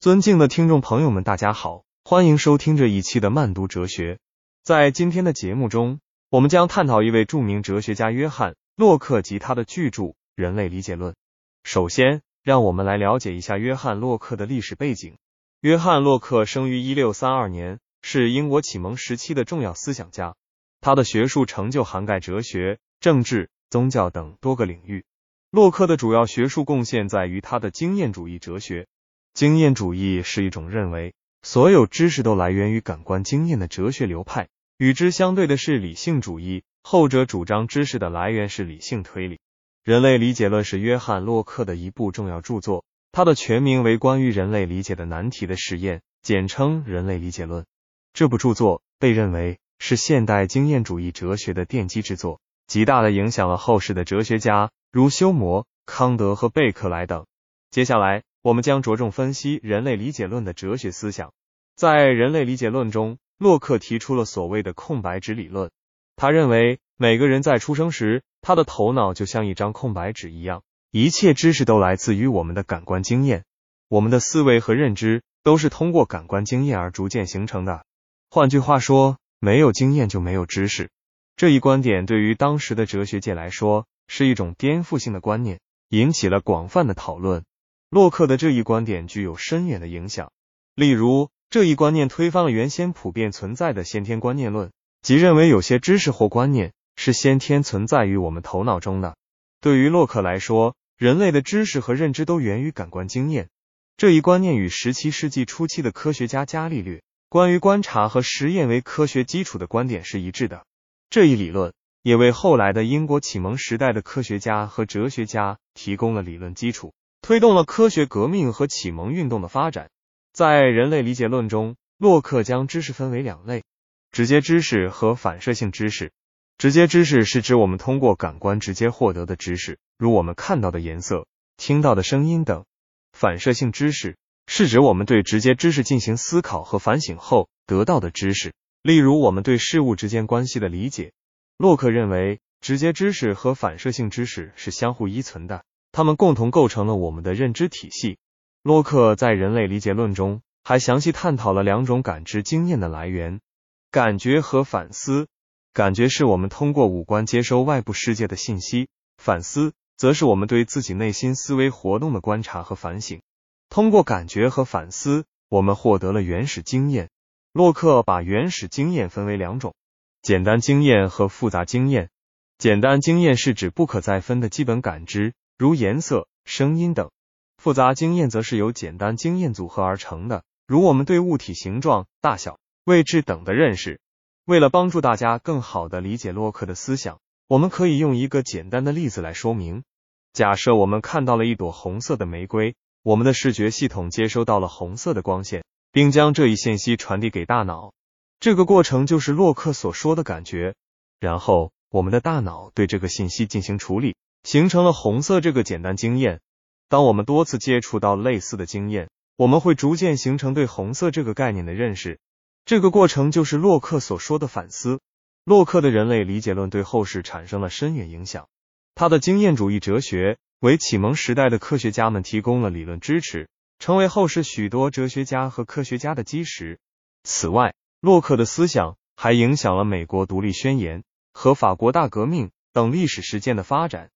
尊敬的听众朋友们，大家好，欢迎收听这一期的慢读哲学。在今天的节目中，我们将探讨一位著名哲学家约翰·洛克及他的巨著《人类理解论》。首先，让我们来了解一下约翰·洛克的历史背景。约翰·洛克生于一六三二年，是英国启蒙时期的重要思想家。他的学术成就涵盖哲学、政治、宗教等多个领域。洛克的主要学术贡献在于他的经验主义哲学。经验主义是一种认为所有知识都来源于感官经验的哲学流派，与之相对的是理性主义，后者主张知识的来源是理性推理。人类理解论是约翰·洛克的一部重要著作，它的全名为《关于人类理解的难题的实验》，简称《人类理解论》。这部著作被认为是现代经验主义哲学的奠基之作，极大的影响了后世的哲学家如休谟、康德和贝克莱等。接下来。我们将着重分析人类理解论的哲学思想。在人类理解论中，洛克提出了所谓的空白纸理论。他认为，每个人在出生时，他的头脑就像一张空白纸一样，一切知识都来自于我们的感官经验。我们的思维和认知都是通过感官经验而逐渐形成的。换句话说，没有经验就没有知识。这一观点对于当时的哲学界来说是一种颠覆性的观念，引起了广泛的讨论。洛克的这一观点具有深远的影响。例如，这一观念推翻了原先普遍存在的先天观念论，即认为有些知识或观念是先天存在于我们头脑中的。对于洛克来说，人类的知识和认知都源于感官经验。这一观念与十七世纪初期的科学家伽利略关于观察和实验为科学基础的观点是一致的。这一理论也为后来的英国启蒙时代的科学家和哲学家提供了理论基础。推动了科学革命和启蒙运动的发展。在人类理解论中，洛克将知识分为两类：直接知识和反射性知识。直接知识是指我们通过感官直接获得的知识，如我们看到的颜色、听到的声音等；反射性知识是指我们对直接知识进行思考和反省后得到的知识，例如我们对事物之间关系的理解。洛克认为，直接知识和反射性知识是相互依存的。它们共同构成了我们的认知体系。洛克在人类理解论中还详细探讨了两种感知经验的来源：感觉和反思。感觉是我们通过五官接收外部世界的信息，反思则是我们对自己内心思维活动的观察和反省。通过感觉和反思，我们获得了原始经验。洛克把原始经验分为两种：简单经验和复杂经验。简单经验是指不可再分的基本感知。如颜色、声音等复杂经验，则是由简单经验组合而成的，如我们对物体形状、大小、位置等的认识。为了帮助大家更好的理解洛克的思想，我们可以用一个简单的例子来说明。假设我们看到了一朵红色的玫瑰，我们的视觉系统接收到了红色的光线，并将这一信息传递给大脑。这个过程就是洛克所说的感觉。然后，我们的大脑对这个信息进行处理。形成了红色这个简单经验。当我们多次接触到类似的经验，我们会逐渐形成对红色这个概念的认识。这个过程就是洛克所说的反思。洛克的人类理解论对后世产生了深远影响。他的经验主义哲学为启蒙时代的科学家们提供了理论支持，成为后世许多哲学家和科学家的基石。此外，洛克的思想还影响了美国独立宣言和法国大革命等历史事件的发展。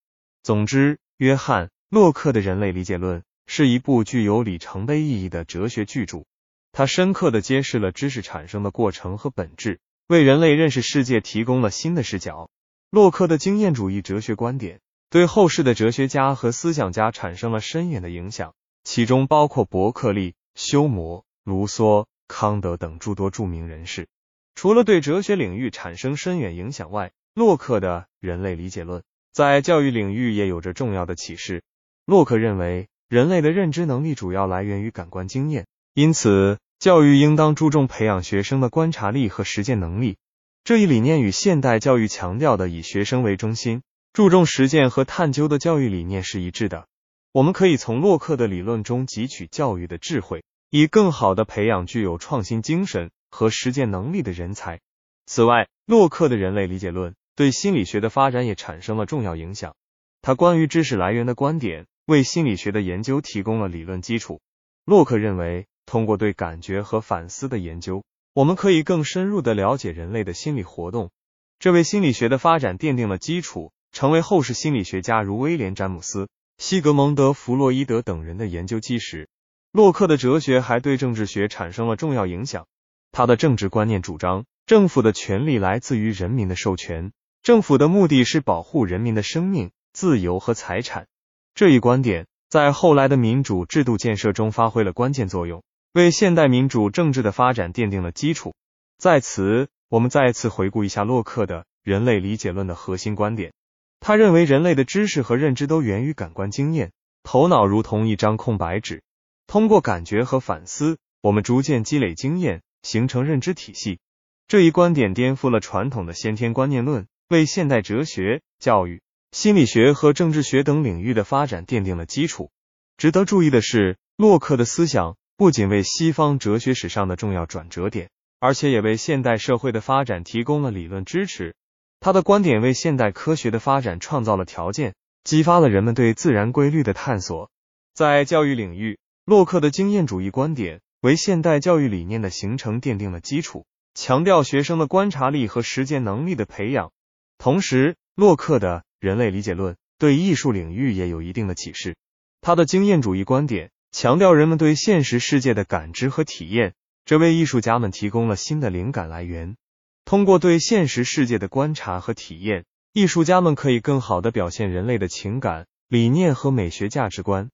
总之，约翰·洛克的人类理解论是一部具有里程碑意义的哲学巨著。它深刻的揭示了知识产生的过程和本质，为人类认识世界提供了新的视角。洛克的经验主义哲学观点对后世的哲学家和思想家产生了深远的影响，其中包括伯克利、休谟、卢梭、康德等诸多著名人士。除了对哲学领域产生深远影响外，洛克的人类理解论。在教育领域也有着重要的启示。洛克认为，人类的认知能力主要来源于感官经验，因此教育应当注重培养学生的观察力和实践能力。这一理念与现代教育强调的以学生为中心、注重实践和探究的教育理念是一致的。我们可以从洛克的理论中汲取教育的智慧，以更好的培养具有创新精神和实践能力的人才。此外，洛克的人类理解论。对心理学的发展也产生了重要影响。他关于知识来源的观点为心理学的研究提供了理论基础。洛克认为，通过对感觉和反思的研究，我们可以更深入的了解人类的心理活动，这为心理学的发展奠定了基础，成为后世心理学家如威廉·詹姆斯、西格蒙德·弗洛伊德等人的研究基石。洛克的哲学还对政治学产生了重要影响。他的政治观念主张，政府的权利来自于人民的授权，政府的目的是保护人民的生命、自由和财产。这一观点在后来的民主制度建设中发挥了关键作用，为现代民主政治的发展奠定了基础。在此，我们再次回顾一下洛克的人类理解论的核心观点。他认为人类的知识和认知都源于感官经验，头脑如同一张空白纸。通过感觉和反思，我们逐渐积累经验，形成认知体系。这一观点颠覆了传统的先天观念论，为现代哲学、教育、心理学和政治学等领域的发展奠定了基础。值得注意的是，洛克的思想不仅为西方哲学史上的重要转折点，而且也为现代社会的发展提供了理论支持。他的观点为现代科学的发展创造了条件，激发了人们对自然规律的探索。在教育领域，洛克的经验主义观点为现代教育理念的形成奠定了基础，强调学生的观察力和实践能力的培养。同时，洛克的人类理解论对艺术领域也有一定的启示。他的经验主义观点强调人们对现实世界的感知和体验，这为艺术家们提供了新的灵感来源。通过对现实世界的观察和体验，艺术家们可以更好地表现人类的情感、理念和美学价值观。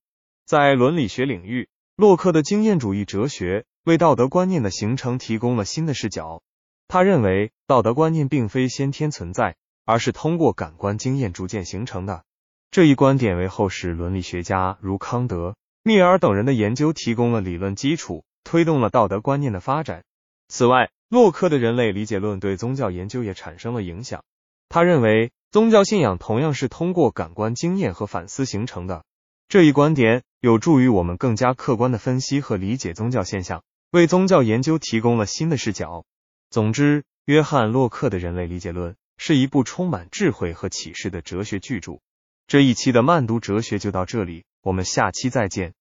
在伦理学领域，洛克的经验主义哲学为道德观念的形成提供了新的视角。他认为，道德观念并非先天存在，而是通过感官经验逐渐形成的。这一观点为后世伦理学家如康德、密尔等人的研究提供了理论基础，推动了道德观念的发展。此外，洛克的人类理解论对宗教研究也产生了影响。他认为，宗教信仰同样是通过感官经验和反思形成的。这一观点有助于我们更加客观的分析和理解宗教现象，为宗教研究提供了新的视角。总之，约翰·洛克的人类理解论是一部充满智慧和启示的哲学巨著。这一期的慢读哲学就到这里，我们下期再见。